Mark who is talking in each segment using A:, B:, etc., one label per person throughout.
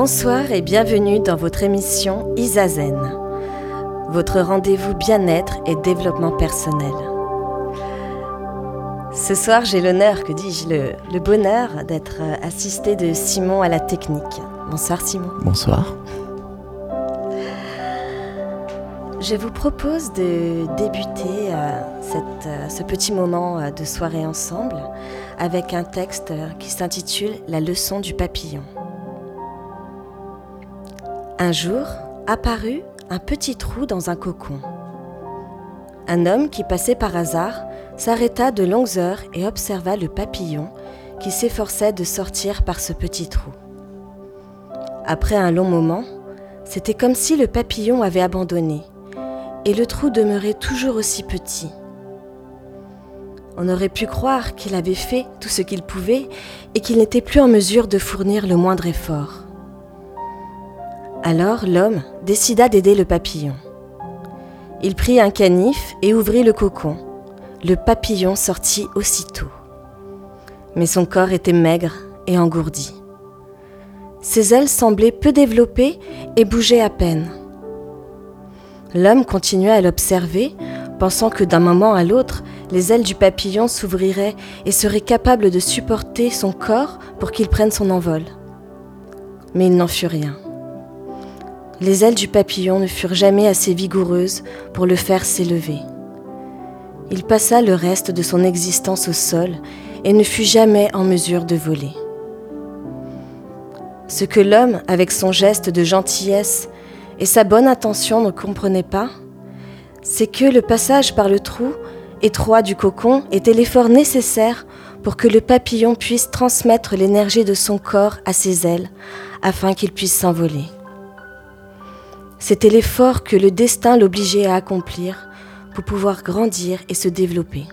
A: Bonsoir et bienvenue dans votre émission Isazen, votre rendez-vous bien-être et développement personnel. Ce soir, j'ai l'honneur, que dis-je, le, bonheur d'être assisté de Simon à la technique. Bonsoir Simon.
B: Bonsoir.
A: Je vous propose de débuter euh, euh, ce petit moment euh, de soirée ensemble avec un texte qui s'intitule La leçon du papillon. Un jour, apparut un petit trou dans un cocon. Un homme qui passait par hasard s'arrêta de longues heures et observa le papillon qui s'efforçait de sortir par ce petit trou. Après un long moment, c'était comme si le papillon avait abandonné, et le trou demeurait toujours aussi petit. On aurait pu croire qu'il avait fait tout ce qu'il pouvait et qu'il n'était plus en mesure de fournir le moindre effort. Alors l'homme décida d'aider le papillon. Il prit un canif et ouvrit le cocon. Le papillon sortit aussitôt. Mais son corps était maigre et engourdi. Ses ailes semblaient peu développées et bougeaient à peine. L'homme continua à l'observer, pensant que d'un moment à l'autre, les ailes du papillon s'ouvriraient et seraient capables de supporter son corps pour qu'il prenne son envol. Mais il n'en fut rien. Les ailes du papillon ne furent jamais assez vigoureuses pour le faire s'élever. Il passa le reste de son existence au sol et ne fut jamais en mesure de voler. Ce que l'homme, avec son geste de gentillesse et sa bonne intention, ne comprenait pas, c'est que le passage par le trou étroit du cocon était l'effort nécessaire pour que le papillon puisse transmettre l'énergie de son corps à ses ailes afin qu'il puisse s'envoler. C'était l'effort que le destin l'obligeait à accomplir pour pouvoir grandir et se développer.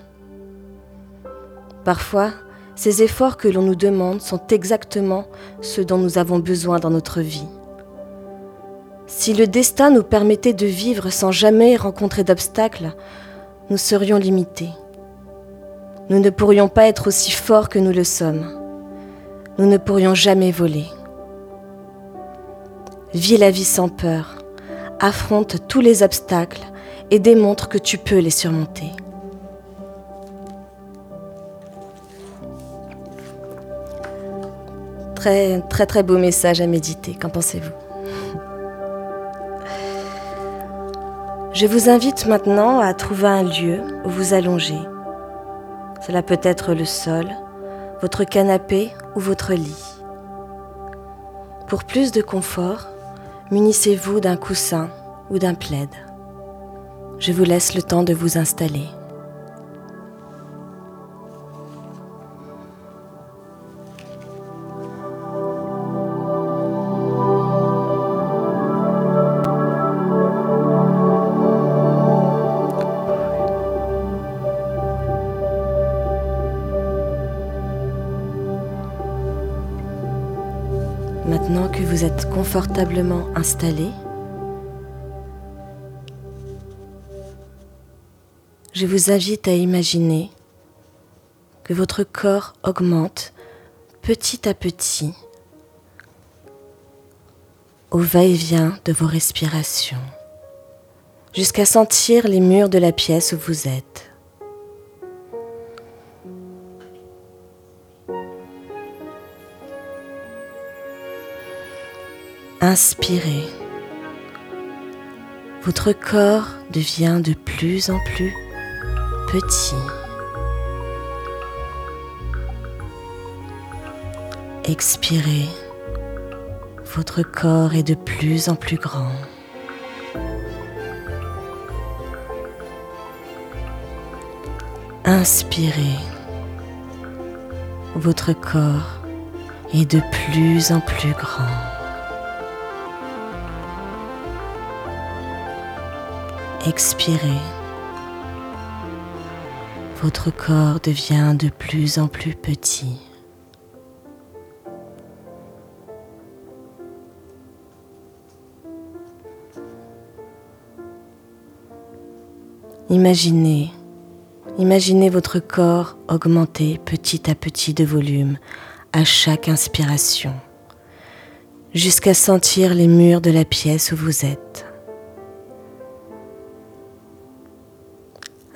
A: Parfois, ces efforts que l'on nous demande sont exactement ceux dont nous avons besoin dans notre vie. Si le destin nous permettait de vivre sans jamais rencontrer d'obstacles, nous serions limités. Nous ne pourrions pas être aussi forts que nous le sommes. Nous ne pourrions jamais voler. Vis la vie sans peur affronte tous les obstacles et démontre que tu peux les surmonter. Très très très beau message à méditer, qu'en pensez-vous? Je vous invite maintenant à trouver un lieu où vous allonger. Cela peut être le sol, votre canapé ou votre lit. Pour plus de confort, munissez-vous d'un coussin ou d'un plaid. Je vous laisse le temps de vous installer. Confortablement installé, je vous invite à imaginer que votre corps augmente petit à petit au va-et-vient de vos respirations, jusqu'à sentir les murs de la pièce où vous êtes. Inspirez. Votre corps devient de plus en plus petit. Expirez. Votre corps est de plus en plus grand. Inspirez. Votre corps est de plus en plus grand. Expirez, votre corps devient de plus en plus petit. Imaginez, imaginez votre corps augmenter petit à petit de volume à chaque inspiration, jusqu'à sentir les murs de la pièce où vous êtes.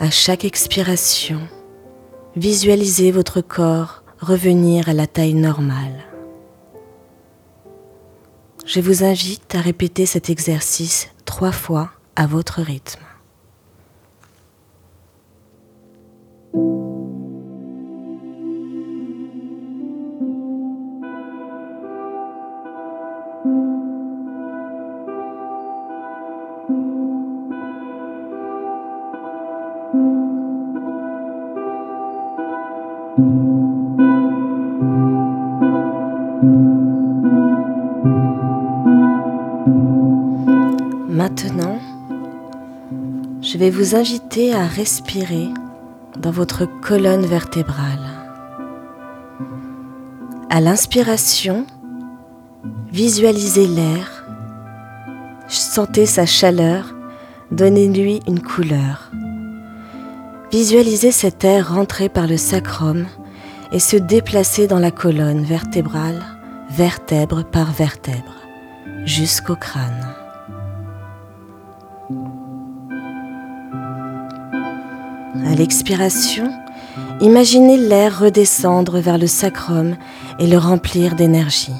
A: À chaque expiration, visualisez votre corps revenir à la taille normale. Je vous invite à répéter cet exercice trois fois à votre rythme. Maintenant, je vais vous inviter à respirer dans votre colonne vertébrale. À l'inspiration, visualisez l'air, sentez sa chaleur, donnez-lui une couleur. Visualisez cet air rentrer par le sacrum et se déplacer dans la colonne vertébrale, vertèbre par vertèbre, jusqu'au crâne. À l'expiration, imaginez l'air redescendre vers le sacrum et le remplir d'énergie.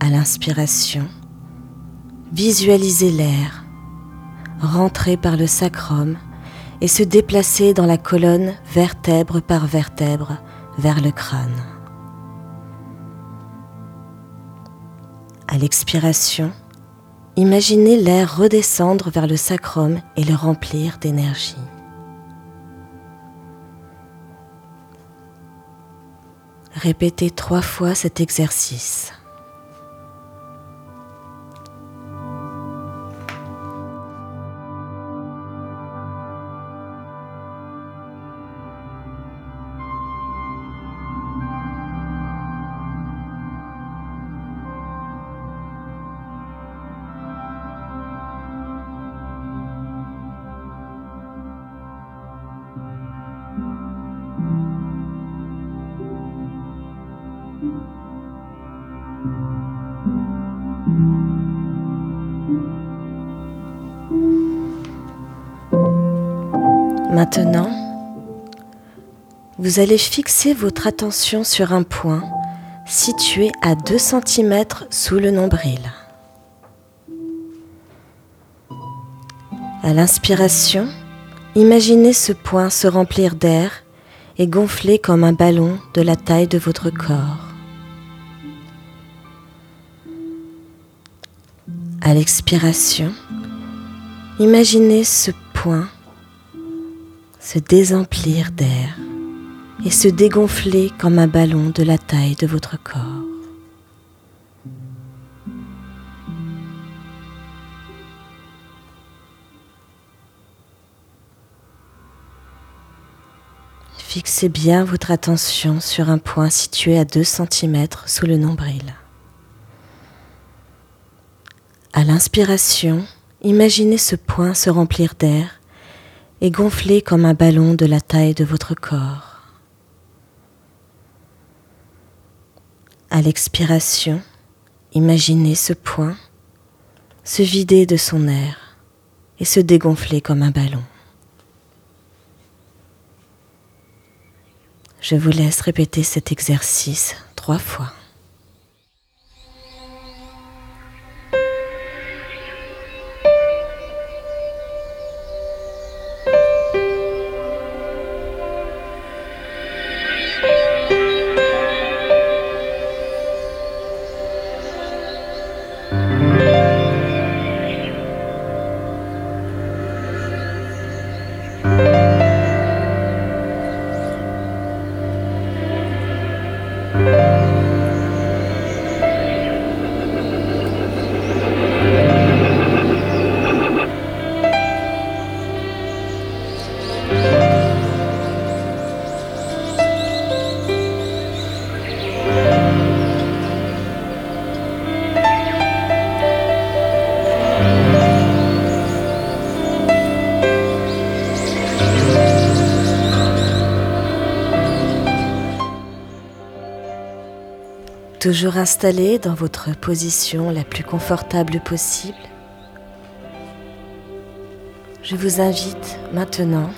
A: À l'inspiration, visualisez l'air rentrer par le sacrum et se déplacer dans la colonne vertèbre par vertèbre vers le crâne. À l'expiration, imaginez l'air redescendre vers le sacrum et le remplir d'énergie. Répétez trois fois cet exercice. Maintenant, vous allez fixer votre attention sur un point situé à 2 cm sous le nombril. À l'inspiration, imaginez ce point se remplir d'air et gonfler comme un ballon de la taille de votre corps. À l'expiration, imaginez ce point se désemplir d'air et se dégonfler comme un ballon de la taille de votre corps. Fixez bien votre attention sur un point situé à 2 cm sous le nombril. À l'inspiration, imaginez ce point se remplir d'air et gonfler comme un ballon de la taille de votre corps. À l'expiration, imaginez ce point se vider de son air et se dégonfler comme un ballon. Je vous laisse répéter cet exercice trois fois. Toujours installé dans votre position la plus confortable possible, je vous invite maintenant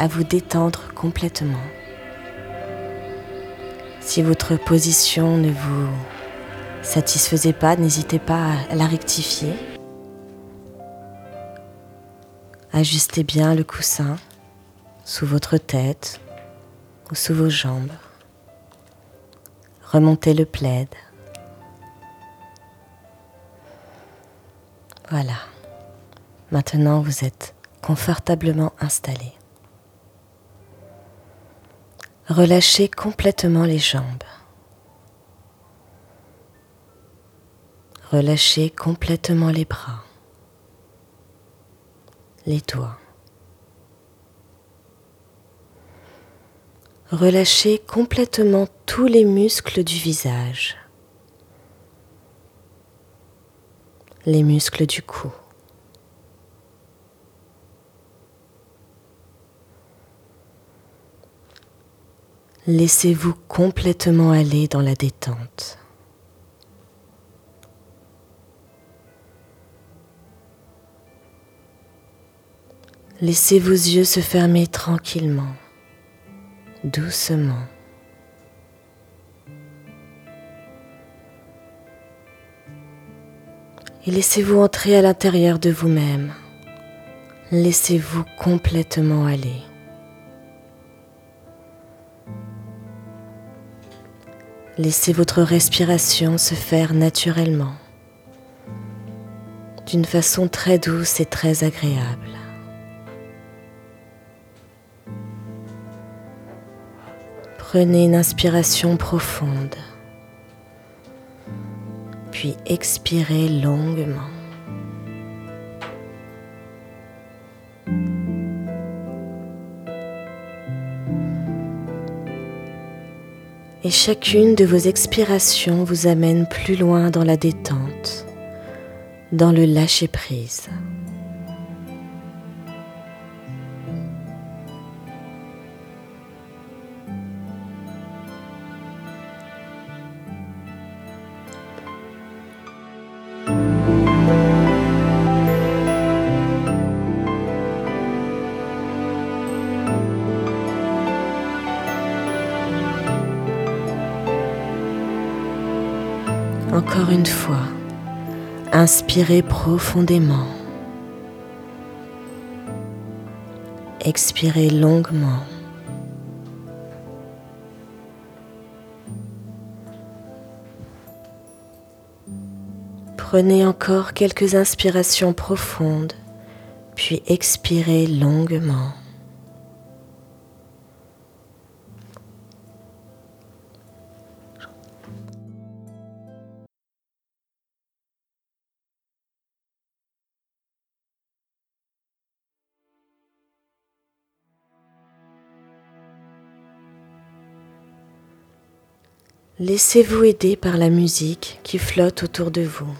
A: à vous détendre complètement. Si votre position ne vous satisfaisait pas, n'hésitez pas à la rectifier. Ajustez bien le coussin sous votre tête ou sous vos jambes. Remontez le plaid. Voilà. Maintenant, vous êtes confortablement installé. Relâchez complètement les jambes. Relâchez complètement les bras, les doigts. Relâchez complètement tous les muscles du visage, les muscles du cou. Laissez-vous complètement aller dans la détente. Laissez vos yeux se fermer tranquillement doucement. Et laissez-vous entrer à l'intérieur de vous-même. Laissez-vous complètement aller. Laissez votre respiration se faire naturellement, d'une façon très douce et très agréable. Prenez une inspiration profonde, puis expirez longuement. Et chacune de vos expirations vous amène plus loin dans la détente, dans le lâcher-prise. Encore une fois, inspirez profondément. Expirez longuement. Prenez encore quelques inspirations profondes, puis expirez longuement. Laissez-vous aider par la musique qui flotte autour de vous.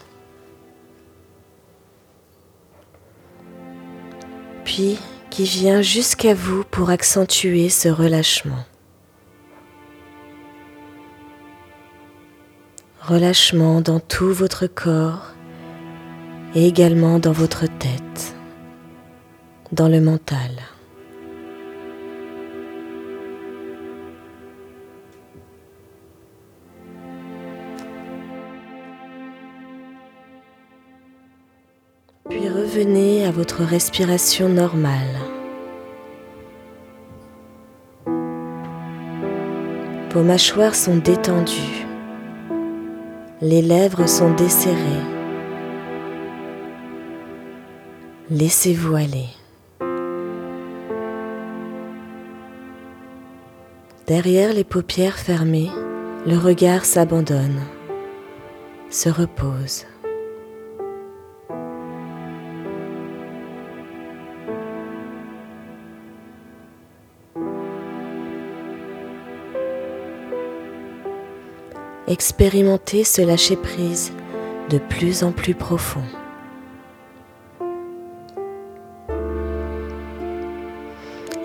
A: Puis qui vient jusqu'à vous pour accentuer ce relâchement. Relâchement dans tout votre corps et également dans votre tête, dans le mental. Revenez à votre respiration normale. Vos mâchoires sont détendues. Les lèvres sont desserrées. Laissez-vous aller. Derrière les paupières fermées, le regard s'abandonne, se repose. expérimenter ce lâcher-prise de plus en plus profond.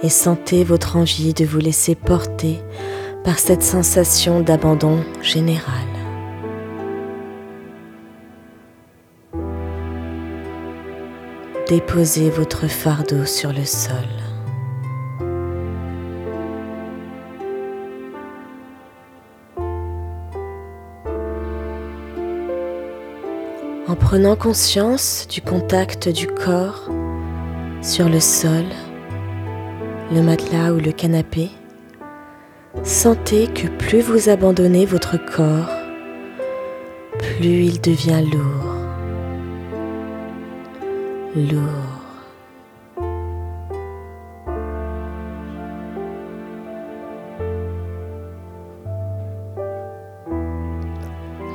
A: Et sentez votre envie de vous laisser porter par cette sensation d'abandon général. Déposez votre fardeau sur le sol. Prenant conscience du contact du corps sur le sol, le matelas ou le canapé, sentez que plus vous abandonnez votre corps, plus il devient lourd. Lourd.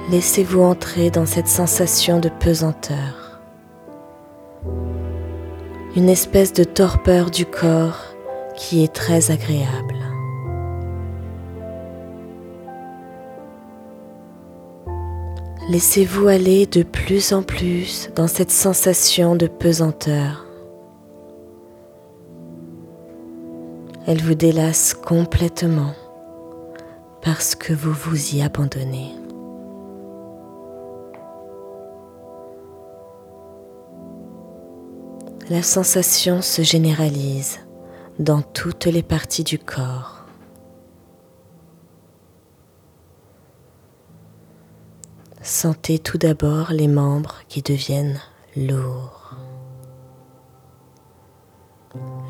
A: Laissez-vous entrer dans cette sensation de pesanteur. Une espèce de torpeur du corps qui est très agréable. Laissez-vous aller de plus en plus dans cette sensation de pesanteur. Elle vous délasse complètement parce que vous vous y abandonnez. La sensation se généralise dans toutes les parties du corps. Sentez tout d'abord les membres qui deviennent lourds.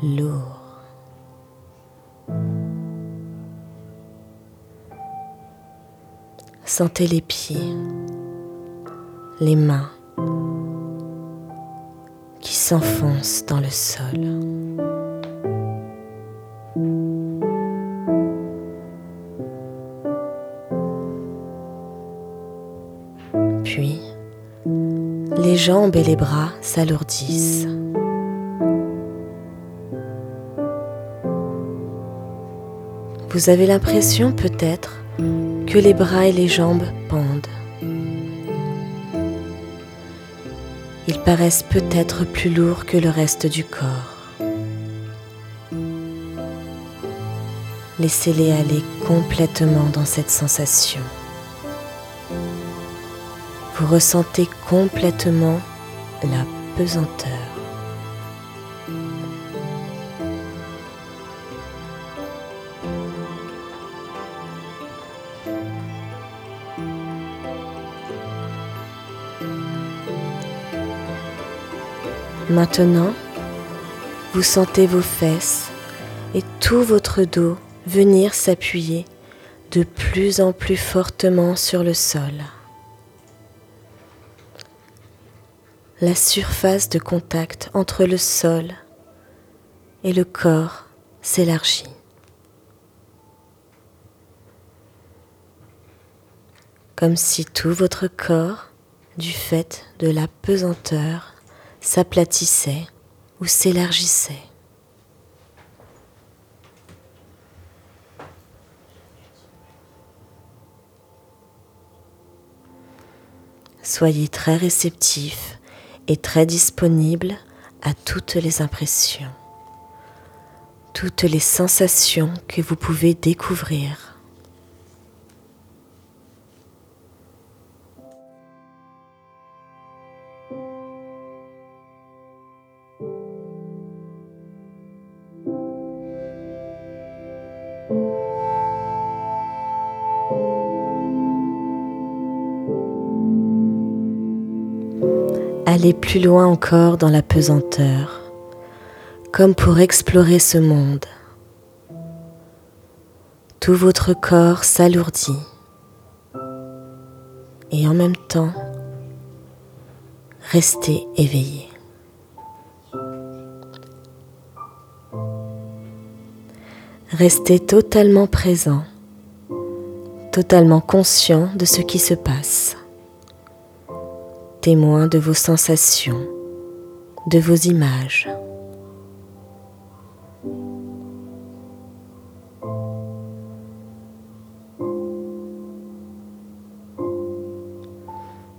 A: Lourds. Sentez les pieds, les mains qui s'enfoncent dans le sol. Puis, les jambes et les bras s'alourdissent. Vous avez l'impression peut-être que les bras et les jambes pendent. Paraissent peut-être plus lourds que le reste du corps. Laissez-les aller complètement dans cette sensation. Vous ressentez complètement la pesanteur. Maintenant, vous sentez vos fesses et tout votre dos venir s'appuyer de plus en plus fortement sur le sol. La surface de contact entre le sol et le corps s'élargit. Comme si tout votre corps, du fait de la pesanteur, s'aplatissait ou s'élargissait. Soyez très réceptif et très disponible à toutes les impressions, toutes les sensations que vous pouvez découvrir. Allez plus loin encore dans la pesanteur, comme pour explorer ce monde. Tout votre corps s'alourdit et en même temps, restez éveillé. Restez totalement présent, totalement conscient de ce qui se passe de vos sensations, de vos images.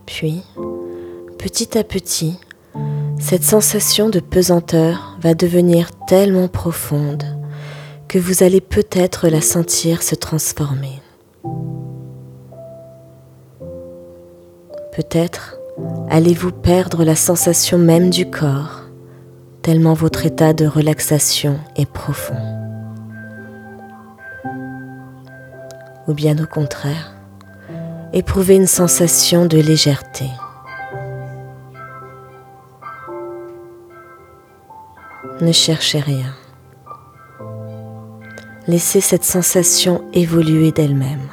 A: Puis, petit à petit, cette sensation de pesanteur va devenir tellement profonde que vous allez peut-être la sentir se transformer. Peut-être allez-vous perdre la sensation même du corps tellement votre état de relaxation est profond? Ou bien au contraire, éprouvez une sensation de légèreté. Ne cherchez rien. Laissez cette sensation évoluer d'elle-même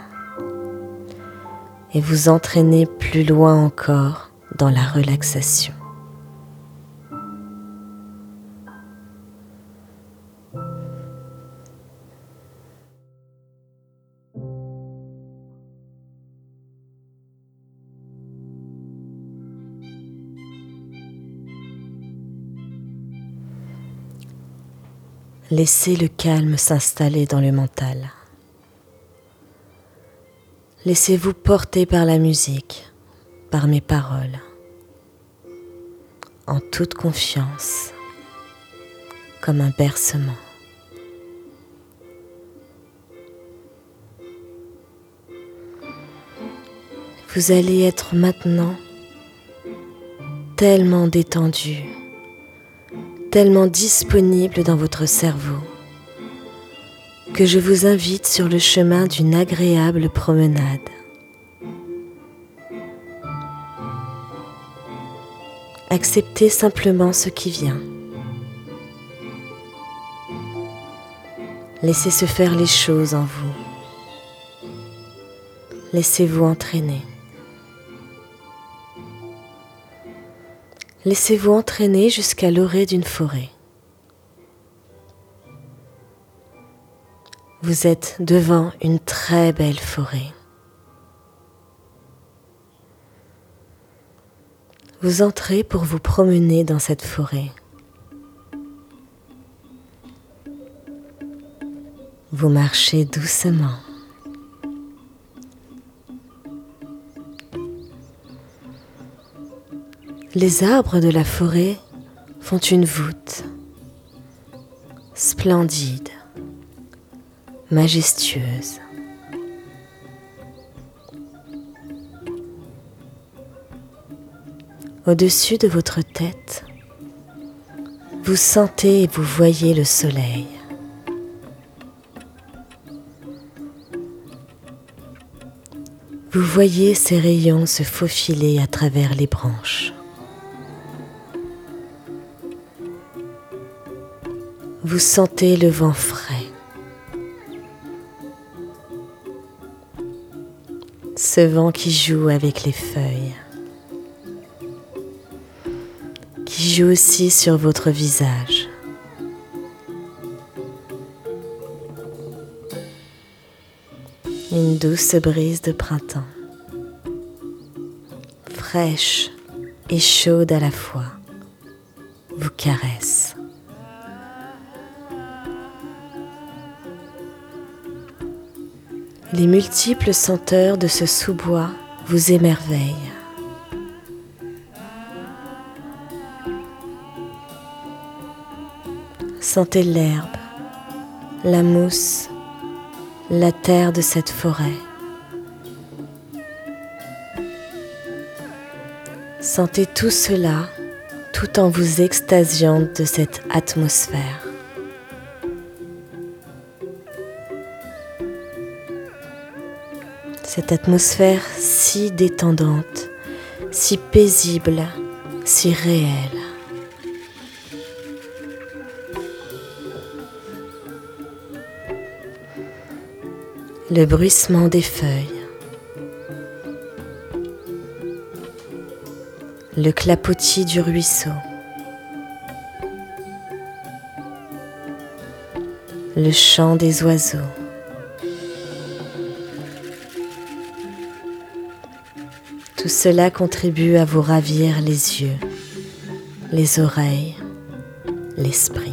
A: et vous entraîner plus loin encore dans la relaxation. Laissez le calme s'installer dans le mental. Laissez-vous porter par la musique, par mes paroles, en toute confiance, comme un bercement. Vous allez être maintenant tellement détendu tellement disponible dans votre cerveau que je vous invite sur le chemin d'une agréable promenade. Acceptez simplement ce qui vient. Laissez se faire les choses en vous. Laissez-vous entraîner. Laissez-vous entraîner jusqu'à l'orée d'une forêt. Vous êtes devant une très belle forêt. Vous entrez pour vous promener dans cette forêt. Vous marchez doucement. Les arbres de la forêt font une voûte splendide, majestueuse. Au-dessus de votre tête, vous sentez et vous voyez le soleil. Vous voyez ses rayons se faufiler à travers les branches. Vous sentez le vent frais. Ce vent qui joue avec les feuilles. Qui joue aussi sur votre visage. Une douce brise de printemps. Fraîche et chaude à la fois. Vous caresse. Les multiples senteurs de ce sous-bois vous émerveillent. Sentez l'herbe, la mousse, la terre de cette forêt. Sentez tout cela tout en vous extasiant de cette atmosphère. cette atmosphère si détendante, si paisible, si réelle. Le bruissement des feuilles, le clapotis du ruisseau, le chant des oiseaux. Tout cela contribue à vous ravir les yeux, les oreilles, l'esprit.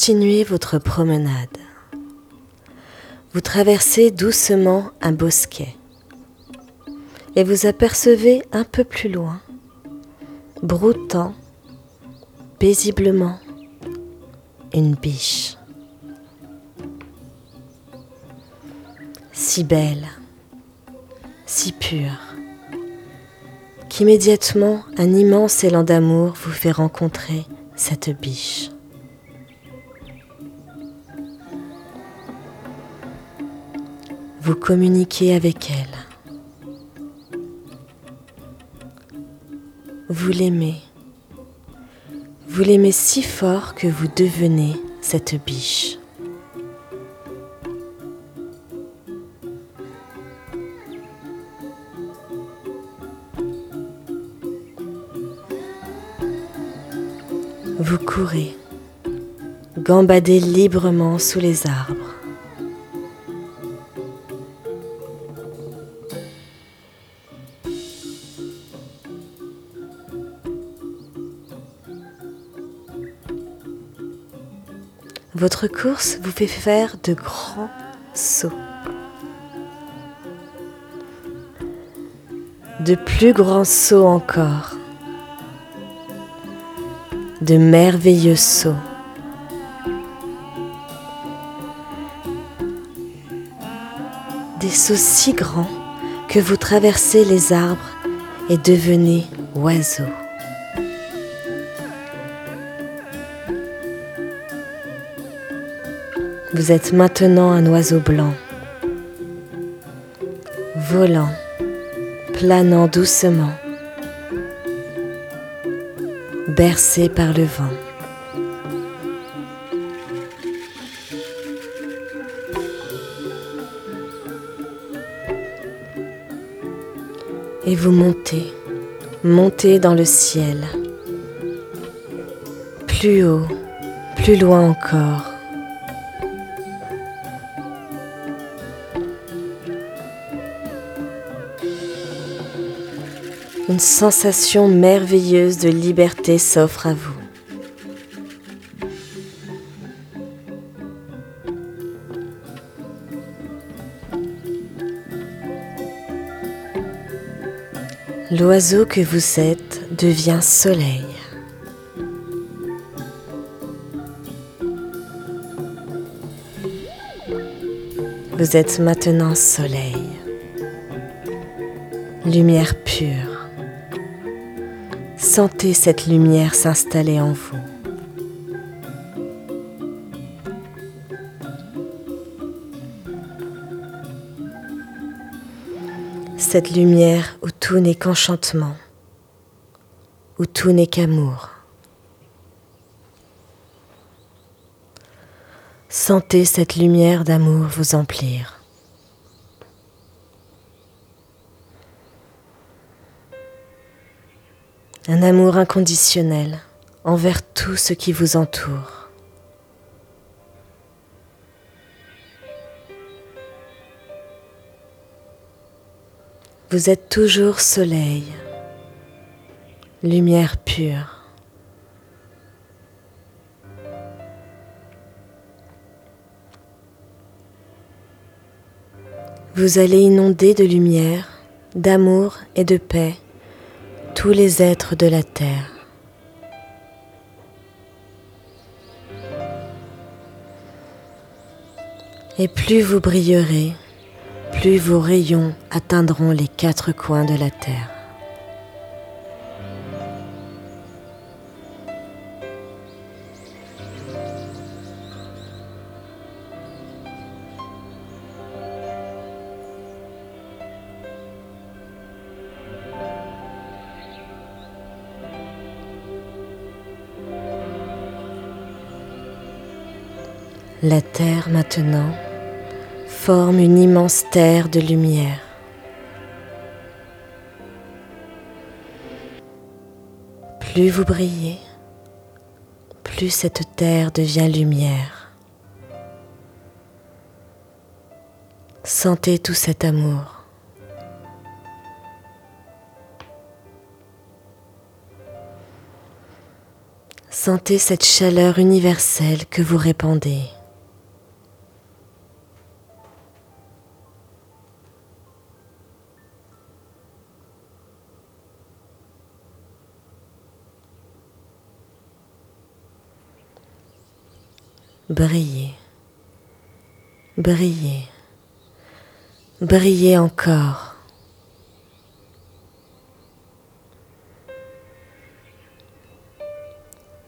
A: Continuez votre promenade. Vous traversez doucement un bosquet et vous apercevez un peu plus loin, broutant paisiblement, une biche. Si belle, si pure, qu'immédiatement un immense élan d'amour vous fait rencontrer cette biche. Vous communiquez avec elle. Vous l'aimez. Vous l'aimez si fort que vous devenez cette biche. Vous courez, gambadez librement sous les arbres. Votre course vous fait faire de grands sauts. De plus grands sauts encore. De merveilleux sauts. Des sauts si grands que vous traversez les arbres et devenez oiseau. Vous êtes maintenant un oiseau blanc, volant, planant doucement, bercé par le vent. Et vous montez, montez dans le ciel, plus haut, plus loin encore. Une sensation merveilleuse de liberté s'offre à vous. L'oiseau que vous êtes devient soleil. Vous êtes maintenant soleil, lumière pure. Sentez cette lumière s'installer en vous. Cette lumière où tout n'est qu'enchantement, où tout n'est qu'amour. Sentez cette lumière d'amour vous emplir. Un amour inconditionnel envers tout ce qui vous entoure. Vous êtes toujours soleil, lumière pure. Vous allez inonder de lumière, d'amour et de paix tous les êtres de la terre. Et plus vous brillerez, plus vos rayons atteindront les quatre coins de la terre. La Terre maintenant forme une immense terre de lumière. Plus vous brillez, plus cette terre devient lumière. Sentez tout cet amour. Sentez cette chaleur universelle que vous répandez. Brillez, brillez, brillez encore.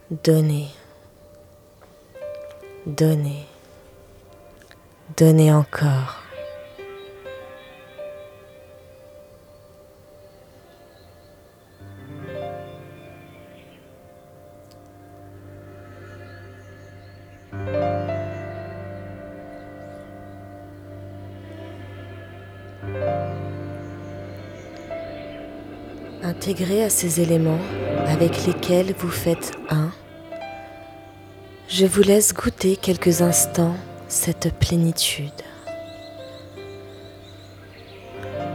A: Donnez, donnez, donnez encore. À ces éléments avec lesquels vous faites un, je vous laisse goûter quelques instants cette plénitude,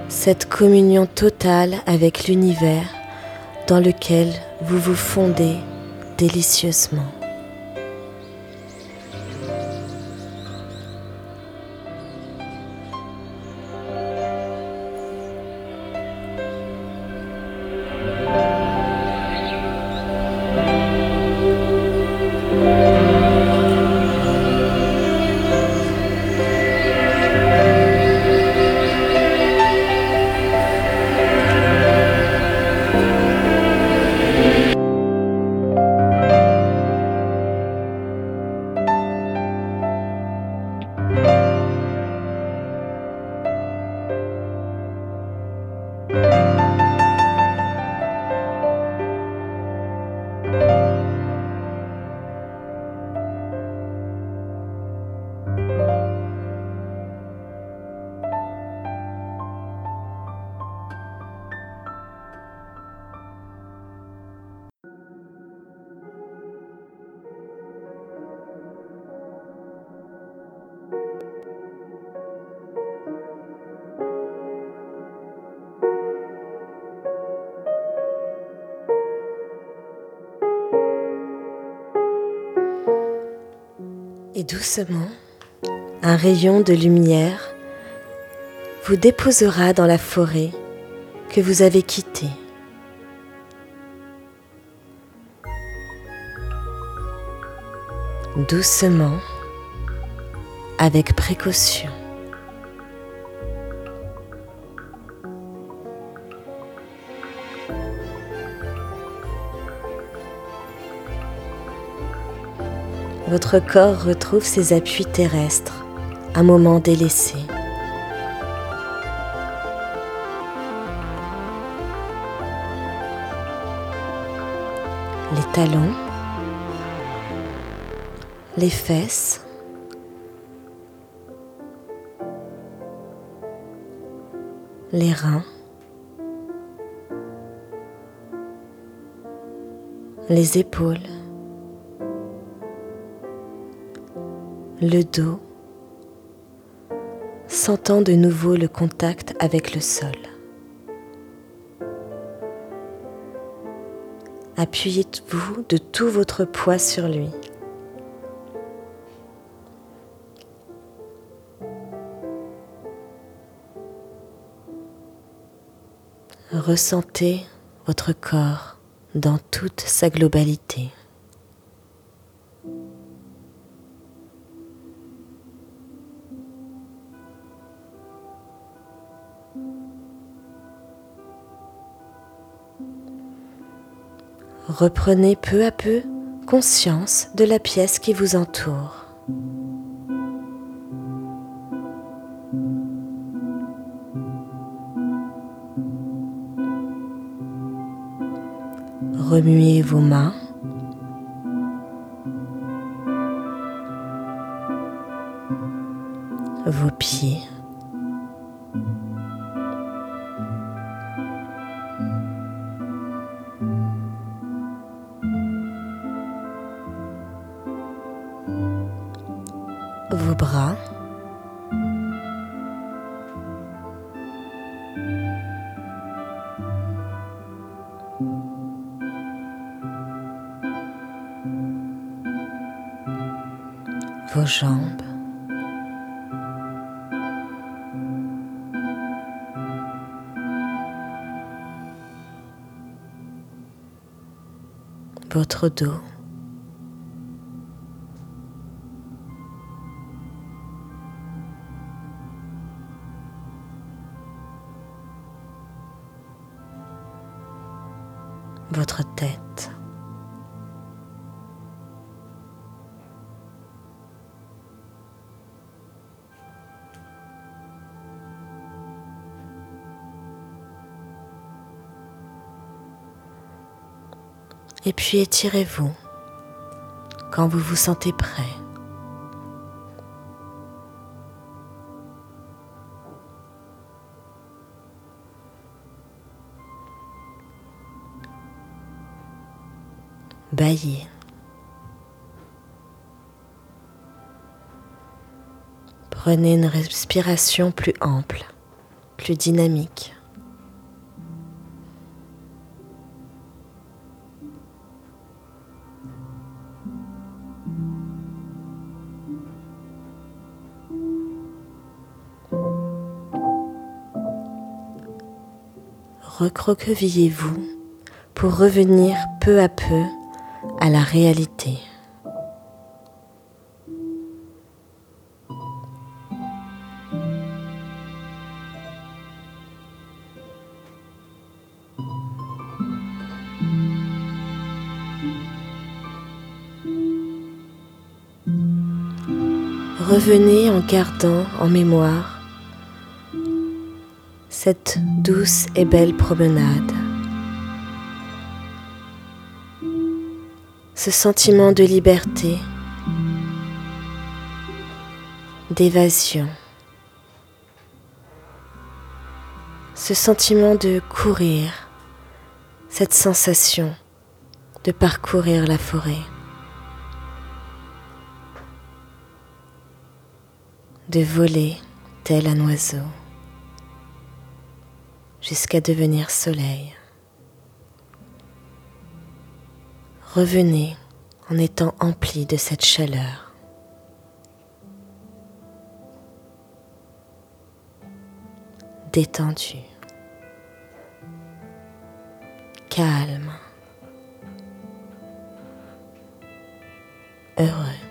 A: cette communion totale avec l'univers dans lequel vous vous fondez délicieusement. Doucement, un rayon de lumière vous déposera dans la forêt que vous avez quittée. Doucement, avec précaution. Votre corps retrouve ses appuis terrestres, un moment délaissé. Les talons, les fesses, les reins, les épaules, le dos, sentant de nouveau le contact avec le sol. Appuyez-vous de tout votre poids sur lui. Ressentez votre corps dans toute sa globalité. Reprenez peu à peu conscience de la pièce qui vous entoure. Remuez vos mains. Vos pieds. Vos jambes. Votre dos. Puis étirez-vous quand vous vous sentez prêt. Baillez. Prenez une respiration plus ample, plus dynamique. Recroquevillez-vous pour revenir peu à peu à la réalité. Revenez en gardant en mémoire cette douce et belle promenade. Ce sentiment de liberté, d'évasion, ce sentiment de courir, cette sensation de parcourir la forêt, de voler tel un oiseau jusqu'à devenir soleil. Revenez en étant empli de cette chaleur. Détendu. Calme. Heureux.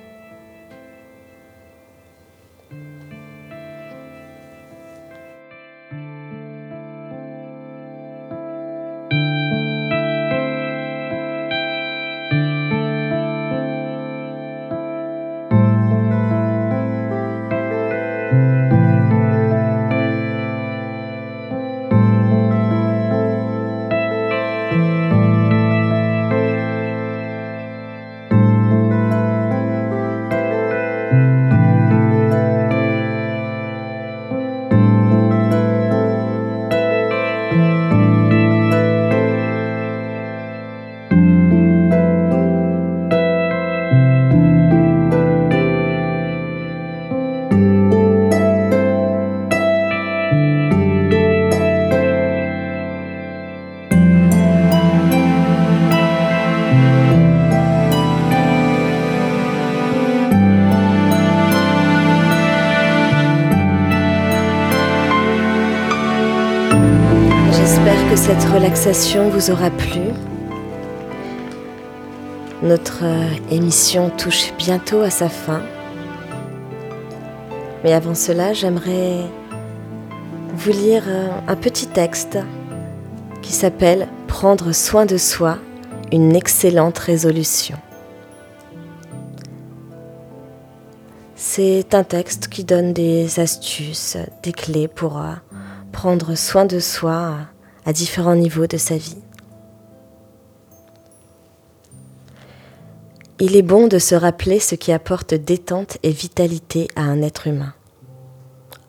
A: Relaxation vous aura plu. Notre euh, émission touche bientôt à sa fin. Mais avant cela, j'aimerais vous lire euh, un petit texte qui s'appelle Prendre soin de soi, une excellente résolution. C'est un texte qui donne des astuces, des clés pour euh, prendre soin de soi à différents niveaux de sa vie. Il est bon de se rappeler ce qui apporte détente et vitalité à un être humain.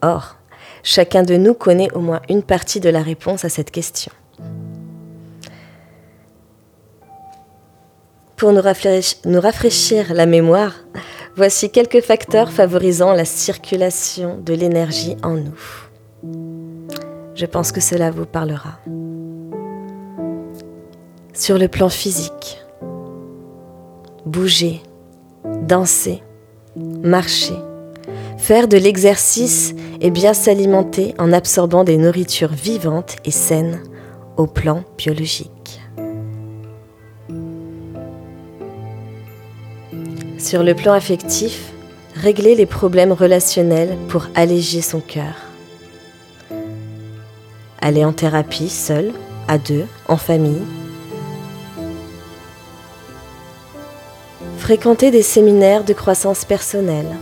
A: Or, chacun de nous connaît au moins une partie de la réponse à cette question. Pour nous rafraîchir, la mémoire, voici quelques facteurs favorisant la circulation de l'énergie en nous. Je pense que cela vous parlera. Sur le plan physique, bouger, danser, marcher, faire de l'exercice et bien s'alimenter en absorbant des nourritures vivantes et saines au plan biologique. Sur le plan affectif, régler les problèmes relationnels pour alléger son cœur. Aller en thérapie seul, à deux, en famille. Fréquenter des séminaires de croissance personnelle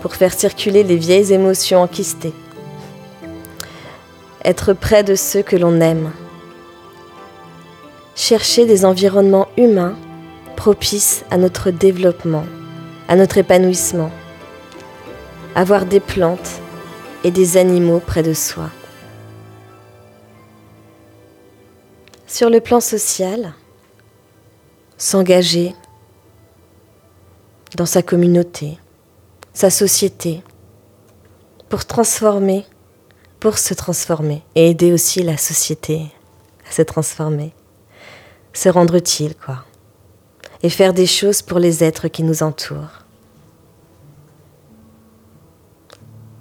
A: pour faire circuler les vieilles émotions enquistées. Être près de ceux que l'on aime. Chercher des environnements humains propices à notre développement, à notre épanouissement. Avoir des plantes et des animaux près de soi. Sur le plan social, s'engager dans sa communauté, sa société, pour transformer, pour se transformer et aider aussi la société à se transformer, se rendre utile, quoi, et faire des choses pour les êtres qui nous entourent.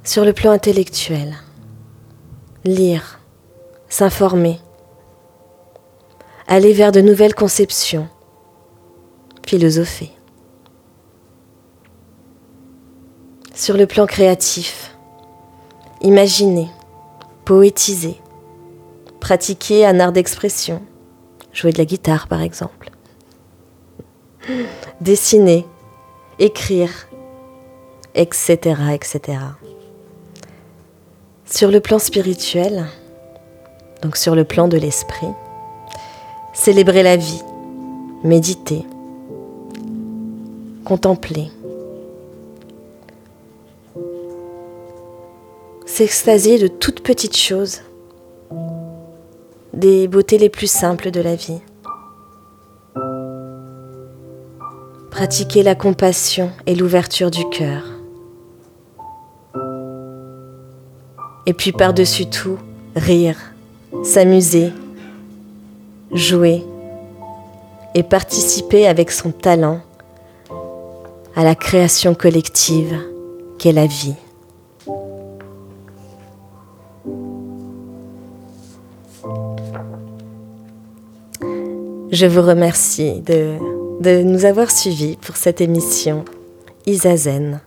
A: Sur le plan intellectuel, lire, s'informer, aller vers de nouvelles conceptions, philosopher. Sur le plan créatif, imaginer, poétiser, pratiquer un art d'expression, jouer de la guitare par exemple, dessiner, écrire, etc., etc. Sur le plan spirituel, donc sur le plan de l'esprit, célébrer la vie, méditer, contempler, s'extasier de toutes petites choses, des beautés les plus simples de la vie. Pratiquer la compassion et l'ouverture du cœur. Et puis par-dessus tout, rire, s'amuser, jouer et participer avec son talent à la création collective qu'est la vie. Je vous remercie de, nous avoir suivis pour cette émission Isazen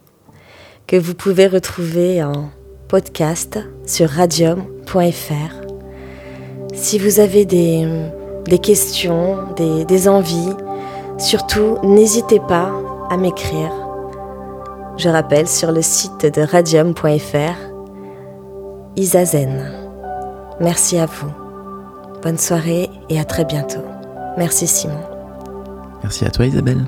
A: que vous pouvez retrouver en podcast sur radium.fr. Si vous avez des, des questions, des, des envies, surtout n'hésitez pas à m'écrire. Je rappelle sur le site de radium.fr Isazen. Merci à vous. Bonne soirée et à très bientôt. Merci Simon.
B: Merci à toi Isabelle.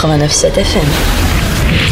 A: 89.7 FM.